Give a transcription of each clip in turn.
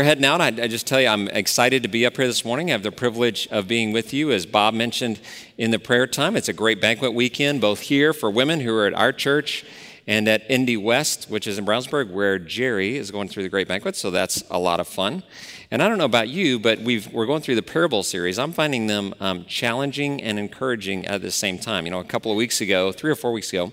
We're heading out. I, I just tell you, I'm excited to be up here this morning. I have the privilege of being with you, as Bob mentioned in the prayer time. It's a great banquet weekend, both here for women who are at our church and at Indy West, which is in Brownsburg, where Jerry is going through the great banquet. So that's a lot of fun. And I don't know about you, but we are going through the parable series. I'm finding them um, challenging and encouraging at the same time. You know, a couple of weeks ago, three or four weeks ago,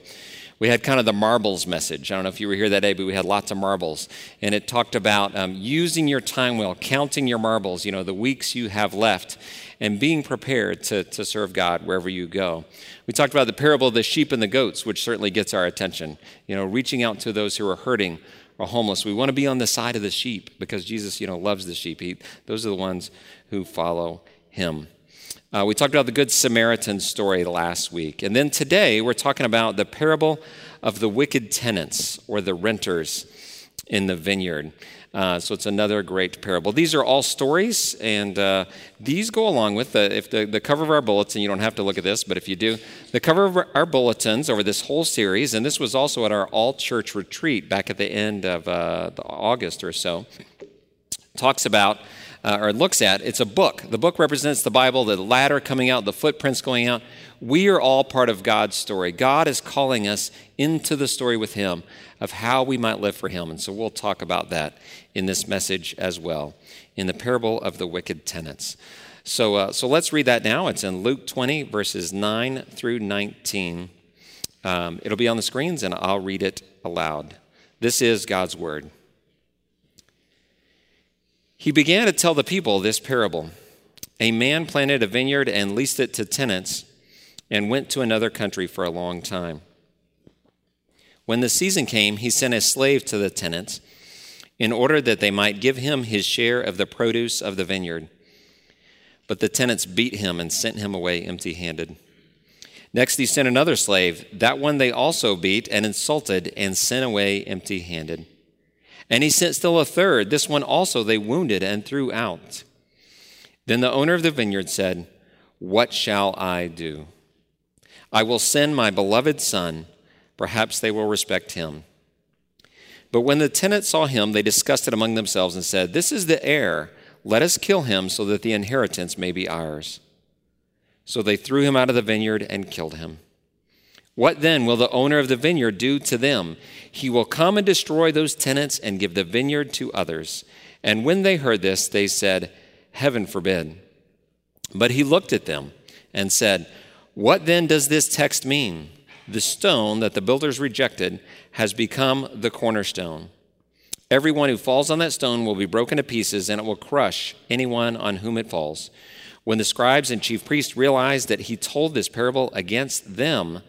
we had kind of the marbles message. I don't know if you were here that day, but we had lots of marbles. And it talked about um, using your time well, counting your marbles, you know, the weeks you have left, and being prepared to, to serve God wherever you go. We talked about the parable of the sheep and the goats, which certainly gets our attention. You know, reaching out to those who are hurting or homeless. We want to be on the side of the sheep because Jesus, you know, loves the sheep. He, those are the ones who follow him. Uh, we talked about the Good Samaritan story last week. And then today, we're talking about the parable of the wicked tenants or the renters in the vineyard. Uh, so it's another great parable. These are all stories, and uh, these go along with the, if the, the cover of our bulletin. You don't have to look at this, but if you do, the cover of our bulletins over this whole series, and this was also at our all church retreat back at the end of uh, August or so, talks about uh, or looks at, it's a book. The book represents the Bible, the ladder coming out, the footprints going out. We are all part of God's story. God is calling us into the story with Him of how we might live for Him. And so we'll talk about that in this message as well, in the parable of the wicked tenants. So, uh, so let's read that now. It's in Luke 20, verses 9 through 19. Um, it'll be on the screens, and I'll read it aloud. This is God's Word. He began to tell the people this parable A man planted a vineyard and leased it to tenants and went to another country for a long time. When the season came, he sent a slave to the tenants in order that they might give him his share of the produce of the vineyard. But the tenants beat him and sent him away empty handed. Next, he sent another slave. That one they also beat and insulted and sent away empty handed. And he sent still a third. This one also they wounded and threw out. Then the owner of the vineyard said, What shall I do? I will send my beloved son. Perhaps they will respect him. But when the tenants saw him, they discussed it among themselves and said, This is the heir. Let us kill him so that the inheritance may be ours. So they threw him out of the vineyard and killed him. What then will the owner of the vineyard do to them? He will come and destroy those tenants and give the vineyard to others. And when they heard this, they said, Heaven forbid. But he looked at them and said, What then does this text mean? The stone that the builders rejected has become the cornerstone. Everyone who falls on that stone will be broken to pieces, and it will crush anyone on whom it falls. When the scribes and chief priests realized that he told this parable against them,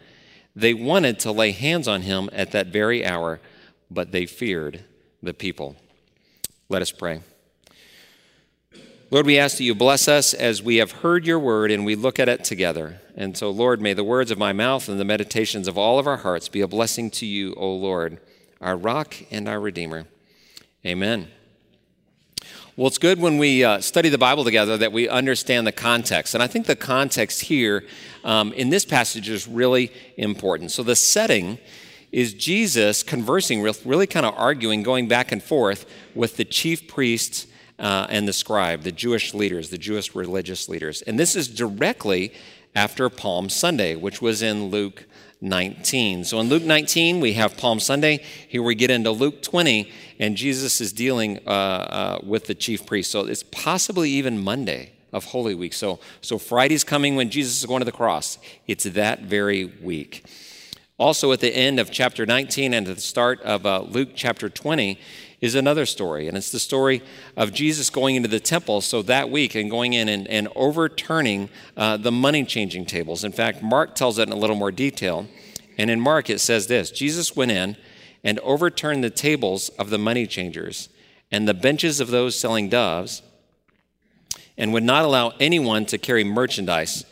they wanted to lay hands on him at that very hour, but they feared the people. Let us pray. Lord, we ask that you bless us as we have heard your word and we look at it together. And so, Lord, may the words of my mouth and the meditations of all of our hearts be a blessing to you, O Lord, our rock and our redeemer. Amen. Well, it's good when we uh, study the Bible together that we understand the context. And I think the context here um, in this passage is really important. So the setting is Jesus conversing, really kind of arguing, going back and forth with the chief priests uh, and the scribe, the Jewish leaders, the Jewish religious leaders. And this is directly after Palm Sunday, which was in Luke 19. So in Luke 19, we have Palm Sunday. Here we get into Luke 20, and Jesus is dealing uh, uh, with the chief priest. So it's possibly even Monday of Holy Week. So, so Friday's coming when Jesus is going to the cross. It's that very week. Also, at the end of chapter 19 and at the start of uh, Luke chapter 20 is another story. And it's the story of Jesus going into the temple so that week and going in and, and overturning uh, the money changing tables. In fact, Mark tells it in a little more detail. And in Mark, it says this Jesus went in and overturned the tables of the money changers and the benches of those selling doves and would not allow anyone to carry merchandise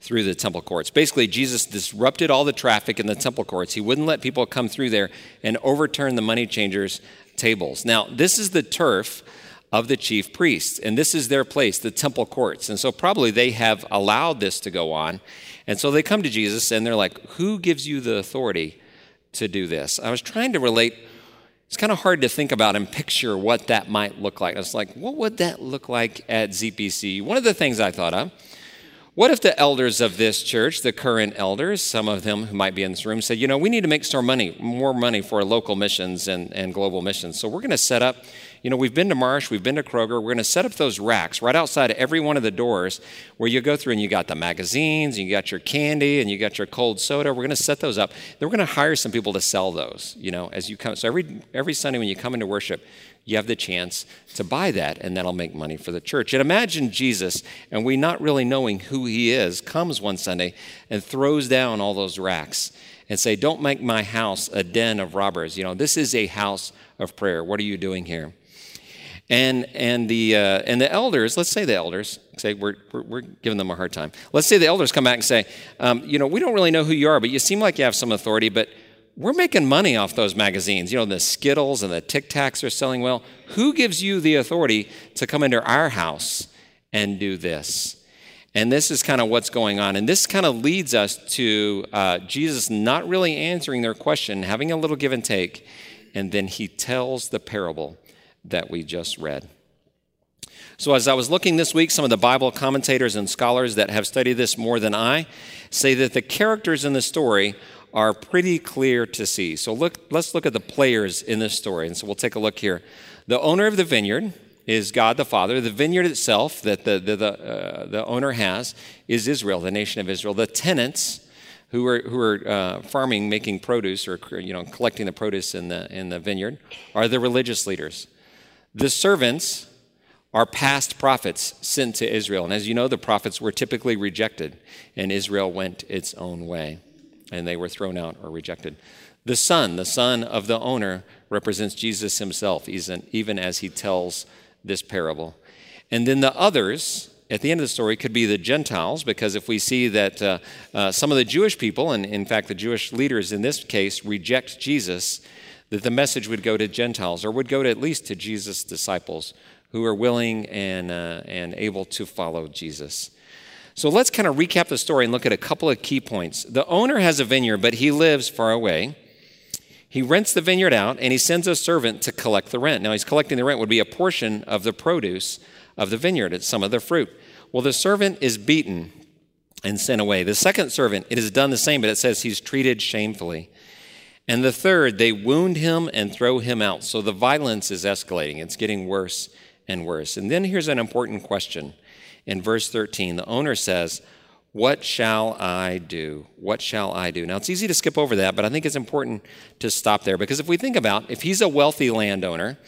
through the temple courts. Basically, Jesus disrupted all the traffic in the temple courts. He wouldn't let people come through there and overturn the money changers' tables. Now, this is the turf of the chief priests, and this is their place, the temple courts. And so, probably they have allowed this to go on. And so, they come to Jesus and they're like, Who gives you the authority to do this? I was trying to relate it's kind of hard to think about and picture what that might look like. I was like, what would that look like at ZPC? One of the things I thought of what if the elders of this church, the current elders, some of them who might be in this room, said, you know, we need to make some money, more money for local missions and, and global missions. So we're going to set up, you know, we've been to Marsh, we've been to Kroger, we're going to set up those racks right outside of every one of the doors where you go through and you got the magazines, you got your candy, and you got your cold soda. We're going to set those up. Then we're going to hire some people to sell those, you know, as you come. So every every Sunday when you come into worship, you have the chance to buy that, and that'll make money for the church. And imagine Jesus, and we not really knowing who he is, comes one Sunday and throws down all those racks and say, Don't make my house a den of robbers. You know, this is a house of prayer. What are you doing here? And, and, the, uh, and the elders, let's say the elders, say we're, we're, we're, giving them a hard time. Let's say the elders come back and say, um, you know, we don't really know who you are, but you seem like you have some authority, but we're making money off those magazines. You know, the Skittles and the Tic Tacs are selling well. Who gives you the authority to come into our house and do this? And this is kind of what's going on. And this kind of leads us to uh, Jesus not really answering their question, having a little give and take. And then he tells the parable that we just read. So, as I was looking this week, some of the Bible commentators and scholars that have studied this more than I say that the characters in the story are pretty clear to see. So look, let's look at the players in this story. And so we'll take a look here. The owner of the vineyard is God the Father. The vineyard itself that the, the, the, uh, the owner has is Israel, the nation of Israel. The tenants who are, who are uh, farming, making produce, or you know, collecting the produce in the, in the vineyard, are the religious leaders. The servants are past prophets sent to Israel. And as you know, the prophets were typically rejected, and Israel went its own way and they were thrown out or rejected. The son, the son of the owner, represents Jesus himself, even as he tells this parable. And then the others, at the end of the story, could be the Gentiles, because if we see that uh, uh, some of the Jewish people, and in fact the Jewish leaders in this case, reject Jesus, that the message would go to Gentiles, or would go to at least to Jesus' disciples who are willing and, uh, and able to follow Jesus. So let's kind of recap the story and look at a couple of key points. The owner has a vineyard, but he lives far away. He rents the vineyard out and he sends a servant to collect the rent. Now, he's collecting the rent would be a portion of the produce of the vineyard, it's some of the fruit. Well, the servant is beaten and sent away. The second servant, it is done the same, but it says he's treated shamefully. And the third, they wound him and throw him out. So the violence is escalating, it's getting worse and worse. And then here's an important question in verse 13, the owner says, What shall I do? What shall I do? Now, it's easy to skip over that, but I think it's important to stop there because if we think about if he's a wealthy landowner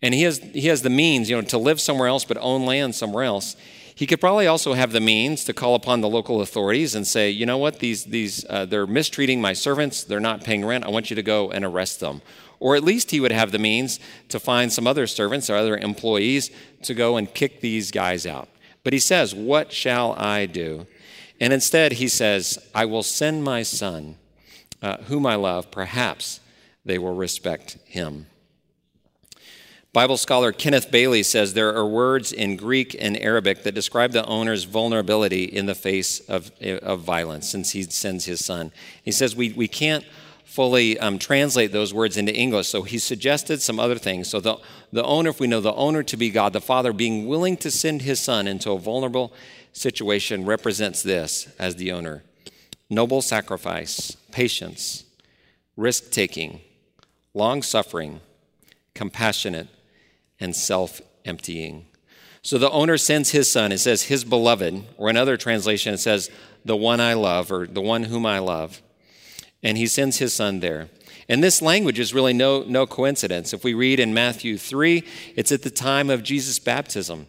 and he has, he has the means you know, to live somewhere else but own land somewhere else, he could probably also have the means to call upon the local authorities and say, you know what, these, these, uh, they're mistreating my servants, they're not paying rent, I want you to go and arrest them. Or at least he would have the means to find some other servants or other employees to go and kick these guys out. But he says, What shall I do? And instead, he says, I will send my son, uh, whom I love. Perhaps they will respect him. Bible scholar Kenneth Bailey says there are words in Greek and Arabic that describe the owner's vulnerability in the face of, of violence since he sends his son. He says we, we can't fully um, translate those words into English. So he suggested some other things. So the, the owner, if we know the owner to be God the Father, being willing to send his son into a vulnerable situation represents this as the owner noble sacrifice, patience, risk taking, long suffering, compassionate, and self emptying. So the owner sends his son. It says his beloved, or another translation, it says the one I love, or the one whom I love and he sends his son there. And this language is really no, no coincidence. If we read in Matthew 3, it's at the time of Jesus' baptism.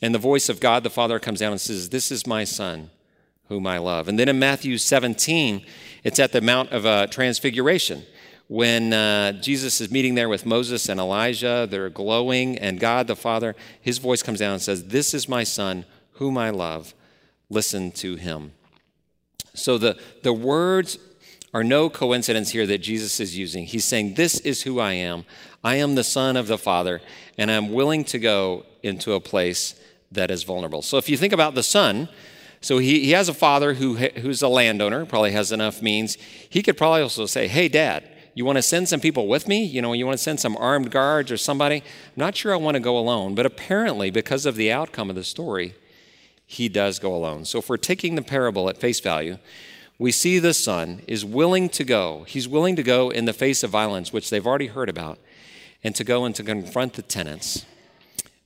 And the voice of God the Father comes down and says, This is my son, whom I love. And then in Matthew 17, it's at the Mount of uh, Transfiguration when uh, Jesus is meeting there with Moses and Elijah. They're glowing, and God the Father, his voice comes down and says, This is my son, whom I love. Listen to him. So the, the words are no coincidence here that Jesus is using. He's saying, This is who I am. I am the Son of the Father, and I'm willing to go into a place that is vulnerable. So if you think about the Son, so he, he has a father who, who's a landowner, probably has enough means. He could probably also say, Hey, Dad, You want to send some people with me? You know, you want to send some armed guards or somebody? I'm not sure I want to go alone. But apparently, because of the outcome of the story, he does go alone. So if we're taking the parable at face value, we see the son is willing to go. He's willing to go in the face of violence, which they've already heard about, and to go and to confront the tenants.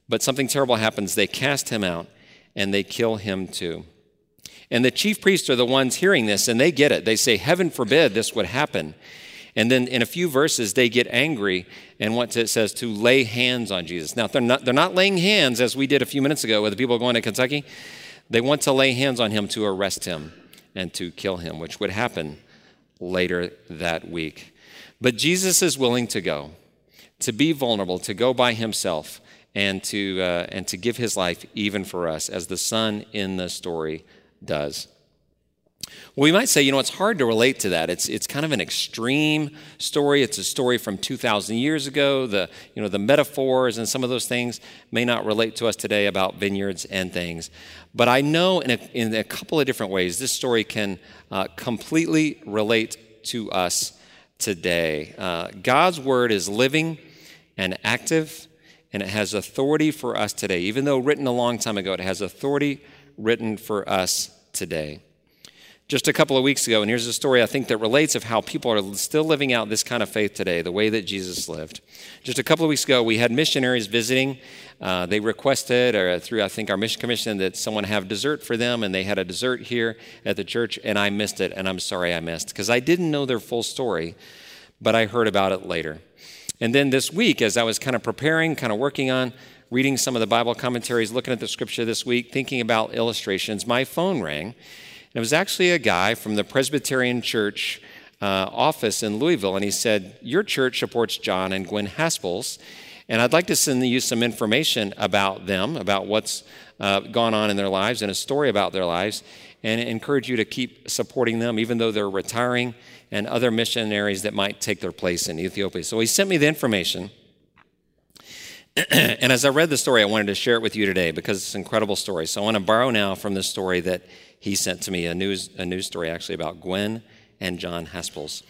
But something terrible happens. They cast him out and they kill him too. And the chief priests are the ones hearing this, and they get it. They say, Heaven forbid this would happen. And then in a few verses, they get angry and what it says to lay hands on Jesus. Now, they're not, they're not laying hands as we did a few minutes ago with the people going to Kentucky. They want to lay hands on him to arrest him and to kill him, which would happen later that week. But Jesus is willing to go, to be vulnerable, to go by himself, and to, uh, and to give his life even for us, as the son in the story does. Well, we might say, you know, it's hard to relate to that. It's, it's kind of an extreme story. It's a story from 2,000 years ago. The, you know, the metaphors and some of those things may not relate to us today about vineyards and things. But I know in a, in a couple of different ways this story can uh, completely relate to us today. Uh, God's word is living and active, and it has authority for us today. Even though written a long time ago, it has authority written for us today. Just a couple of weeks ago, and here's a story I think that relates of how people are still living out this kind of faith today, the way that Jesus lived. Just a couple of weeks ago, we had missionaries visiting. Uh, they requested, or through I think our mission commission, that someone have dessert for them, and they had a dessert here at the church, and I missed it, and I'm sorry I missed because I didn't know their full story, but I heard about it later. And then this week, as I was kind of preparing, kind of working on reading some of the Bible commentaries, looking at the scripture this week, thinking about illustrations, my phone rang. And it was actually a guy from the Presbyterian Church uh, office in Louisville, and he said, Your church supports John and Gwen Haspels, and I'd like to send you some information about them, about what's uh, gone on in their lives, and a story about their lives, and encourage you to keep supporting them, even though they're retiring, and other missionaries that might take their place in Ethiopia. So he sent me the information. and as I read the story, I wanted to share it with you today because it's an incredible story. So I want to borrow now from the story that he sent to me, a news, a news story actually about Gwen and John Haspels.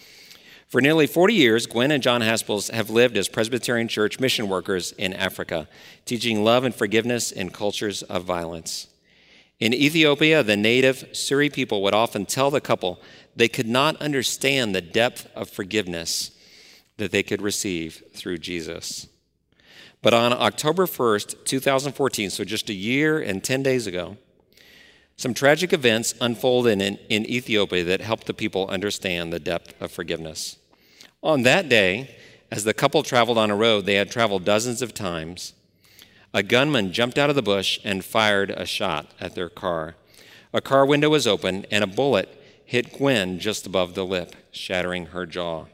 For nearly 40 years, Gwen and John Haspels have lived as Presbyterian Church mission workers in Africa, teaching love and forgiveness in cultures of violence. In Ethiopia, the native Suri people would often tell the couple they could not understand the depth of forgiveness that they could receive through Jesus. But on October 1st, 2014, so just a year and 10 days ago, some tragic events unfolded in, in Ethiopia that helped the people understand the depth of forgiveness. On that day, as the couple traveled on a road they had traveled dozens of times, a gunman jumped out of the bush and fired a shot at their car. A car window was open, and a bullet hit Gwen just above the lip, shattering her jaw.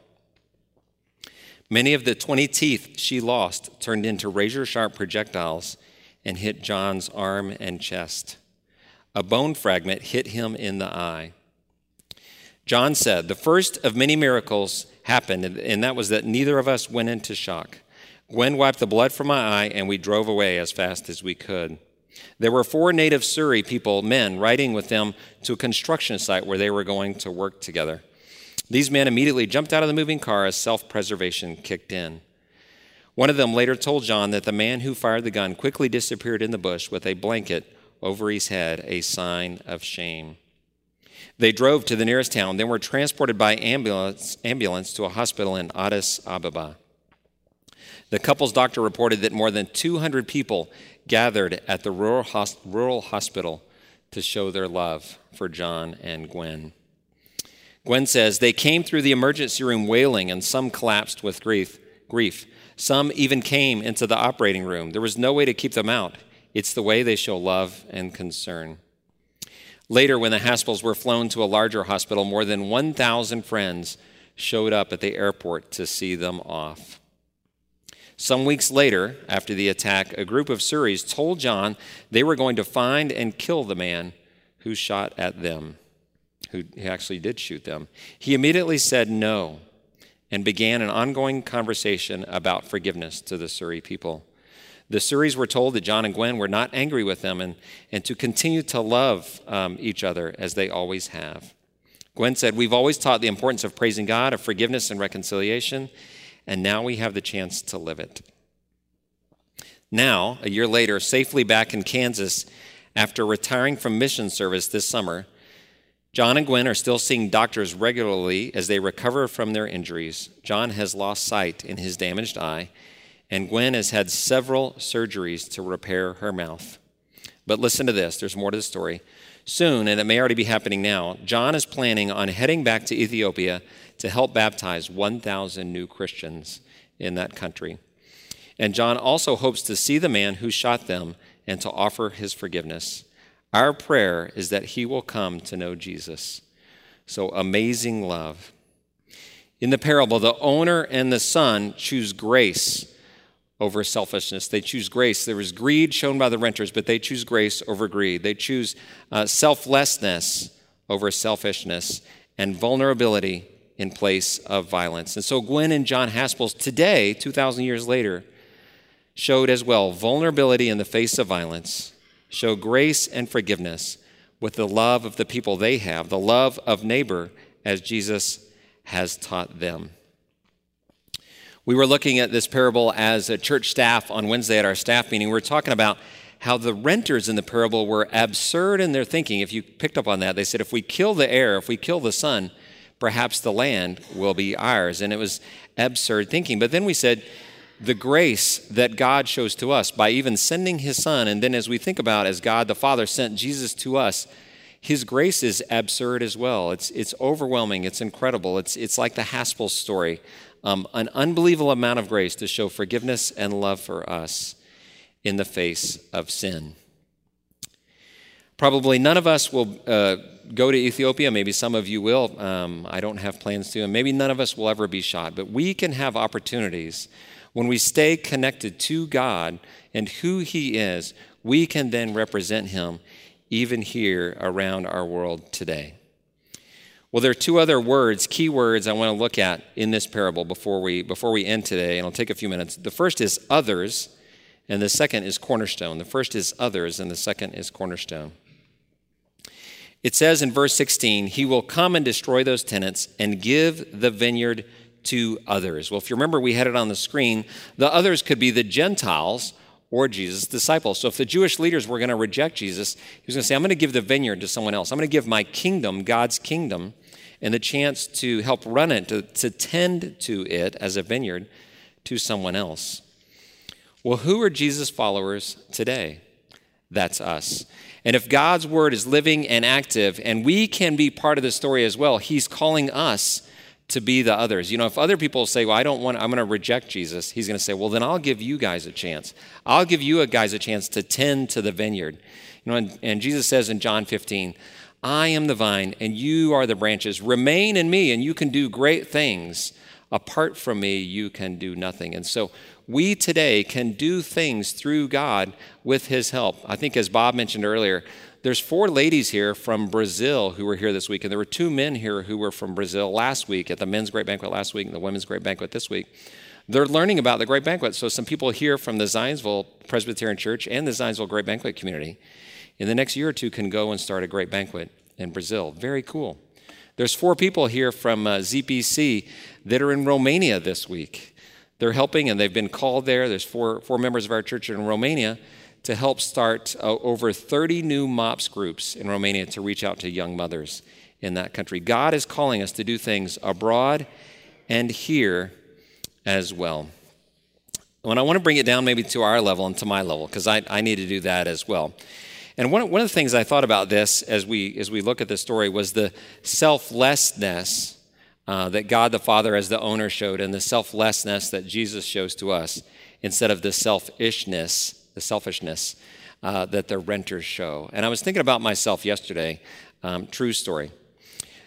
Many of the 20 teeth she lost turned into razor sharp projectiles and hit John's arm and chest. A bone fragment hit him in the eye. John said, The first of many miracles happened, and that was that neither of us went into shock. Gwen wiped the blood from my eye, and we drove away as fast as we could. There were four native Suri people, men, riding with them to a construction site where they were going to work together. These men immediately jumped out of the moving car as self preservation kicked in. One of them later told John that the man who fired the gun quickly disappeared in the bush with a blanket over his head, a sign of shame. They drove to the nearest town, then were transported by ambulance, ambulance to a hospital in Addis Ababa. The couple's doctor reported that more than 200 people gathered at the rural, rural hospital to show their love for John and Gwen. Gwen says, They came through the emergency room wailing, and some collapsed with grief. grief. Some even came into the operating room. There was no way to keep them out. It's the way they show love and concern. Later, when the Haspels were flown to a larger hospital, more than 1,000 friends showed up at the airport to see them off. Some weeks later, after the attack, a group of Suris told John they were going to find and kill the man who shot at them who actually did shoot them, he immediately said no and began an ongoing conversation about forgiveness to the Suri people. The Suris were told that John and Gwen were not angry with them and, and to continue to love um, each other as they always have. Gwen said, We've always taught the importance of praising God, of forgiveness and reconciliation, and now we have the chance to live it. Now, a year later, safely back in Kansas, after retiring from mission service this summer, John and Gwen are still seeing doctors regularly as they recover from their injuries. John has lost sight in his damaged eye, and Gwen has had several surgeries to repair her mouth. But listen to this there's more to the story. Soon, and it may already be happening now, John is planning on heading back to Ethiopia to help baptize 1,000 new Christians in that country. And John also hopes to see the man who shot them and to offer his forgiveness. Our prayer is that he will come to know Jesus. So amazing love. In the parable, the owner and the son choose grace over selfishness. They choose grace. There is greed shown by the renters, but they choose grace over greed. They choose uh, selflessness over selfishness and vulnerability in place of violence. And so Gwen and John Haspels today, 2,000 years later, showed as well vulnerability in the face of violence, show grace and forgiveness with the love of the people they have, the love of neighbor as Jesus has taught them. We were looking at this parable as a church staff on Wednesday at our staff meeting. We were talking about how the renters in the parable were absurd in their thinking. If you picked up on that, they said, if we kill the heir, if we kill the son, perhaps the land will be ours. And it was absurd thinking. But then we said, the grace that God shows to us by even sending his son. And then, as we think about as God the Father sent Jesus to us, his grace is absurd as well. It's, it's overwhelming, it's incredible. It's, it's like the Haspel story um, an unbelievable amount of grace to show forgiveness and love for us in the face of sin. Probably none of us will uh, go to Ethiopia. Maybe some of you will. Um, I don't have plans to. And maybe none of us will ever be shot. But we can have opportunities when we stay connected to God and who He is, we can then represent Him even here around our world today. Well, there are two other words, key words I want to look at in this parable before we, before we end today, and it'll take a few minutes. The first is others, and the second is cornerstone. The first is others, and the second is cornerstone. It says in verse 16, He will come and destroy those tenants and give the vineyard to others. Well, if you remember, we had it on the screen. The others could be the Gentiles or Jesus' disciples. So if the Jewish leaders were going to reject Jesus, he was going to say, I'm going to give the vineyard to someone else. I'm going to give my kingdom, God's kingdom, and the chance to help run it, to, to tend to it as a vineyard to someone else. Well, who are Jesus' followers today? That's us. And if God's word is living and active, and we can be part of the story as well, He's calling us to be the others. You know, if other people say, Well, I don't want, I'm going to reject Jesus, he's going to say, Well, then I'll give you guys a chance. I'll give you guys a chance to tend to the vineyard. You know, and, and Jesus says in John 15, I am the vine, and you are the branches. Remain in me, and you can do great things. Apart from me, you can do nothing. And so we today can do things through God with his help. I think, as Bob mentioned earlier, there's four ladies here from Brazil who were here this week, and there were two men here who were from Brazil last week at the men's great banquet last week and the women's great banquet this week. They're learning about the great banquet. So some people here from the Zionsville Presbyterian Church and the Zionsville Great Banquet community in the next year or two can go and start a great banquet in Brazil. Very cool. There's four people here from uh, ZPC that are in Romania this week. They're helping and they've been called there. There's four, four members of our church in Romania to help start uh, over 30 new MOPS groups in Romania to reach out to young mothers in that country. God is calling us to do things abroad and here as well. And I want to bring it down maybe to our level and to my level, because I, I need to do that as well. And one, one of the things I thought about this as we, as we look at this story was the selflessness uh, that God the Father, as the owner, showed, and the selflessness that Jesus shows to us instead of the selfishness the selfishness uh, that the renters show. And I was thinking about myself yesterday, um, true story.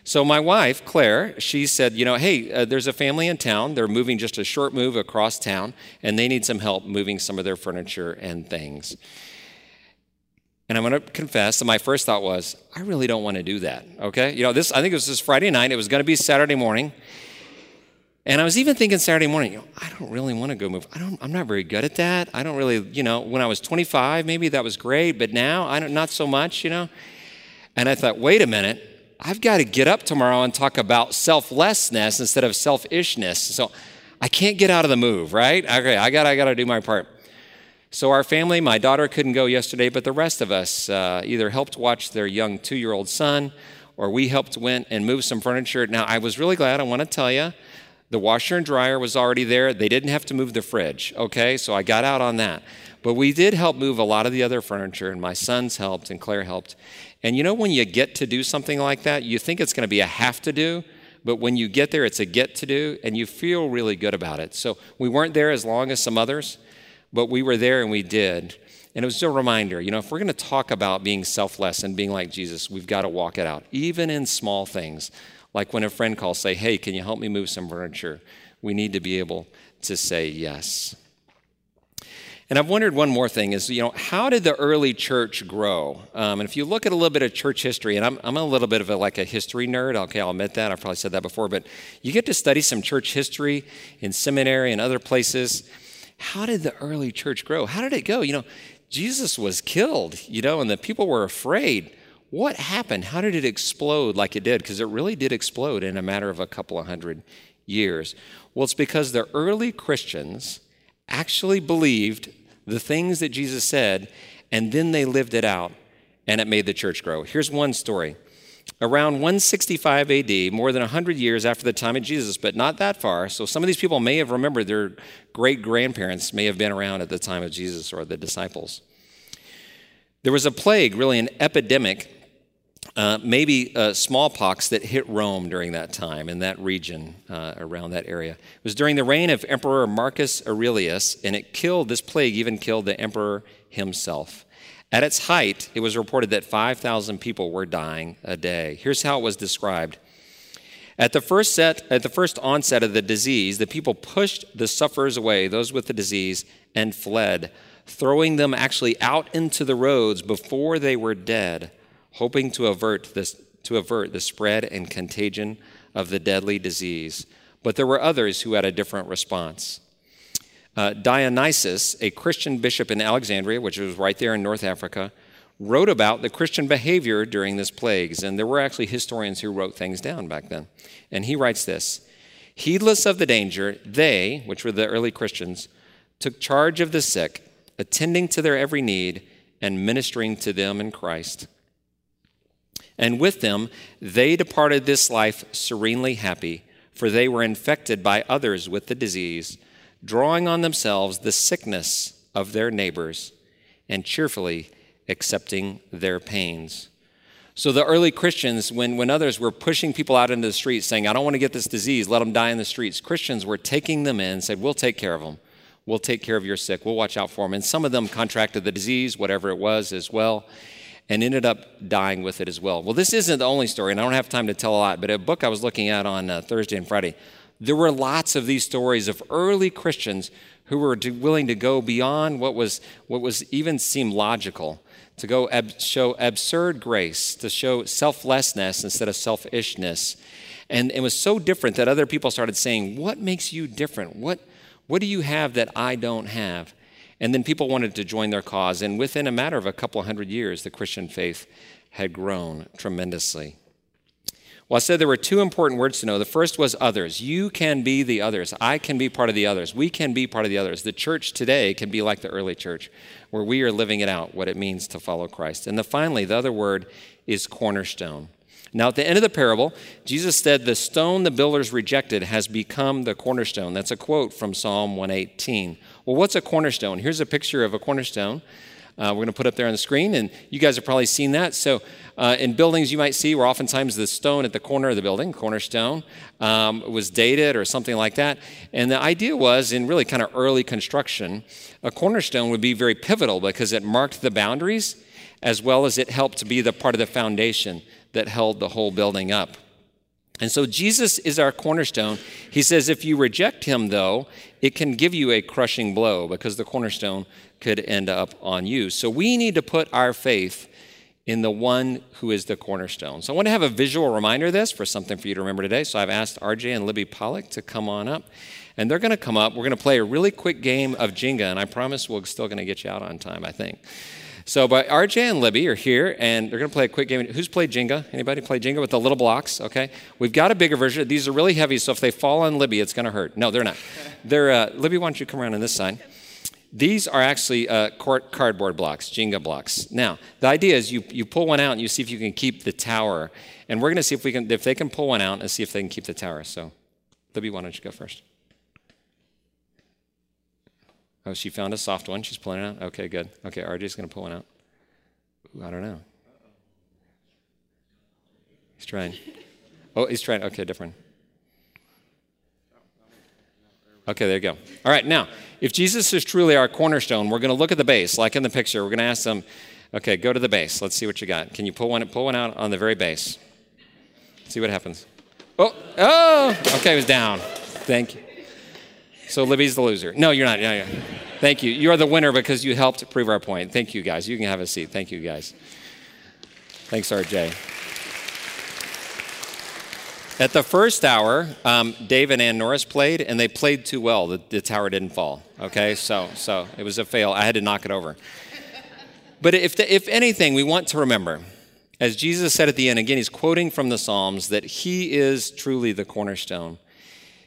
So, my wife, Claire, she said, You know, hey, uh, there's a family in town. They're moving just a short move across town, and they need some help moving some of their furniture and things. And I'm going to confess that my first thought was, I really don't want to do that. Okay? You know, this, I think it was this Friday night. It was going to be Saturday morning. And I was even thinking Saturday morning, you know, I don't really want to go move. I don't, I'm not very good at that. I don't really, you know, when I was 25, maybe that was great, but now I don't, not so much, you know. And I thought, wait a minute, I've got to get up tomorrow and talk about selflessness instead of selfishness. So I can't get out of the move, right? Okay, I got I got to do my part. So our family, my daughter couldn't go yesterday, but the rest of us uh, either helped watch their young two-year-old son, or we helped went and move some furniture. Now I was really glad. I want to tell you, the washer and dryer was already there. They didn't have to move the fridge. Okay, so I got out on that. But we did help move a lot of the other furniture, and my sons helped, and Claire helped. And you know, when you get to do something like that, you think it's going to be a have to do, but when you get there, it's a get to do, and you feel really good about it. So we weren't there as long as some others, but we were there and we did. And it was a reminder you know, if we're going to talk about being selfless and being like Jesus, we've got to walk it out, even in small things. Like when a friend calls, say, Hey, can you help me move some furniture? We need to be able to say yes. And I've wondered one more thing is, you know, how did the early church grow? Um, and if you look at a little bit of church history, and I'm, I'm a little bit of a, like a history nerd, okay, I'll admit that. I've probably said that before, but you get to study some church history in seminary and other places. How did the early church grow? How did it go? You know, Jesus was killed, you know, and the people were afraid. What happened? How did it explode like it did? Because it really did explode in a matter of a couple of hundred years. Well, it's because the early Christians actually believed the things that Jesus said, and then they lived it out, and it made the church grow. Here's one story. Around 165 AD, more than 100 years after the time of Jesus, but not that far. So some of these people may have remembered their great grandparents may have been around at the time of Jesus or the disciples. There was a plague, really an epidemic uh, maybe uh, smallpox that hit Rome during that time in that region uh, around that area. It was during the reign of Emperor Marcus Aurelius, and it killed, this plague even killed the emperor himself. At its height, it was reported that 5,000 people were dying a day. Here's how it was described. At the first set, at the first onset of the disease, the people pushed the sufferers away, those with the disease, and fled, throwing them actually out into the roads before they were dead hoping to avert, this, to avert the spread and contagion of the deadly disease. But there were others who had a different response. Uh, Dionysius, a Christian bishop in Alexandria, which was right there in North Africa, wrote about the Christian behavior during this plagues. And there were actually historians who wrote things down back then. And he writes this Heedless of the danger, they, which were the early Christians, took charge of the sick, attending to their every need and ministering to them in Christ. And with them, they departed this life serenely happy, for they were infected by others with the disease, drawing on themselves the sickness of their neighbors, and cheerfully accepting their pains. So the early Christians, when, when others were pushing people out into the streets saying, I don't want to get this disease, let them die in the streets, Christians were taking them in said, We'll take care of them. We'll take care of your sick. We'll watch out for them. And some of them contracted the disease, whatever it was, as well and ended up dying with it as well. Well, this isn't the only story, and I don't have time to tell a lot, but a book I was looking at on uh, Thursday and Friday, there were lots of these stories of early Christians who were willing to go beyond what was, what was even seemed logical, to go ab- show absurd grace, to show selflessness instead of selfishness. And it was so different that other people started saying, What makes you different? What, what do you have that I don't have? And then people wanted to join their cause. And within a matter of a couple hundred years, the Christian faith had grown tremendously. Well, I said there were two important words to know. The first was others. You can be the others. I can be part of the others. We can be part of the others. The church today can be like the early church, where we are living it out, what it means to follow Christ. And the, finally, the other word is cornerstone. Now, at the end of the parable, Jesus said, The stone the builders rejected has become the cornerstone. That's a quote from Psalm 118. Well, what's a cornerstone? Here's a picture of a cornerstone. Uh, we're going to put up there on the screen, and you guys have probably seen that. So, uh, in buildings, you might see where oftentimes the stone at the corner of the building, cornerstone, um, was dated or something like that. And the idea was, in really kind of early construction, a cornerstone would be very pivotal because it marked the boundaries as well as it helped to be the part of the foundation that held the whole building up. And so Jesus is our cornerstone. He says, if you reject him, though, it can give you a crushing blow because the cornerstone could end up on you. So we need to put our faith in the one who is the cornerstone. So I want to have a visual reminder of this for something for you to remember today. So I've asked RJ and Libby Pollock to come on up. And they're going to come up. We're going to play a really quick game of Jenga, and I promise we're still going to get you out on time, I think. So, but RJ and Libby are here, and they're going to play a quick game. Who's played Jenga? Anybody play Jenga with the little blocks? Okay. We've got a bigger version. These are really heavy, so if they fall on Libby, it's going to hurt. No, they're not. They're uh, Libby. Why don't you come around on this side? These are actually uh, cardboard blocks, Jenga blocks. Now, the idea is you, you pull one out and you see if you can keep the tower. And we're going to see if we can if they can pull one out and see if they can keep the tower. So, Libby, why don't you go first? Oh, she found a soft one. She's pulling it out. Okay, good. Okay, RJ's going to pull one out. Ooh, I don't know. He's trying. Oh, he's trying. Okay, different. Okay, there you go. All right, now, if Jesus is truly our cornerstone, we're going to look at the base, like in the picture. We're going to ask them, okay, go to the base. Let's see what you got. Can you pull one, pull one out on the very base? See what happens. Oh, oh, okay, it was down. Thank you. So Libby's the loser. No, you're not. Yeah, yeah. Thank you. You are the winner because you helped prove our point. Thank you, guys. You can have a seat. Thank you, guys. Thanks, RJ. At the first hour, um, Dave and Ann Norris played, and they played too well. The, the tower didn't fall. Okay, so so it was a fail. I had to knock it over. But if the, if anything, we want to remember, as Jesus said at the end, again, he's quoting from the Psalms that He is truly the cornerstone.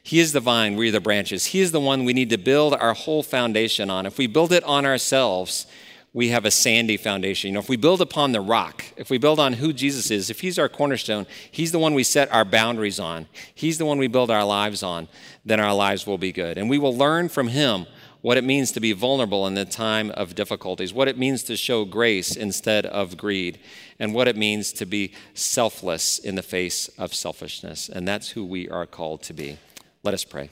He is the vine, we are the branches. He is the one we need to build our whole foundation on. If we build it on ourselves, we have a sandy foundation. You know, if we build upon the rock, if we build on who Jesus is, if He's our cornerstone, He's the one we set our boundaries on, He's the one we build our lives on, then our lives will be good. And we will learn from Him what it means to be vulnerable in the time of difficulties, what it means to show grace instead of greed, and what it means to be selfless in the face of selfishness. And that's who we are called to be. Let us pray.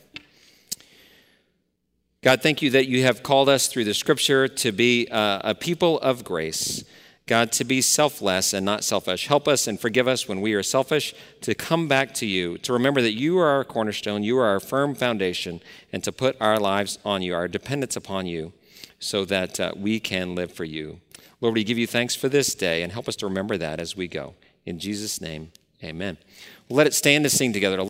God, thank you that you have called us through the scripture to be uh, a people of grace. God, to be selfless and not selfish. Help us and forgive us when we are selfish, to come back to you, to remember that you are our cornerstone, you are our firm foundation, and to put our lives on you, our dependence upon you, so that uh, we can live for you. Lord, we give you thanks for this day and help us to remember that as we go. In Jesus' name, amen. Let it stand to sing together.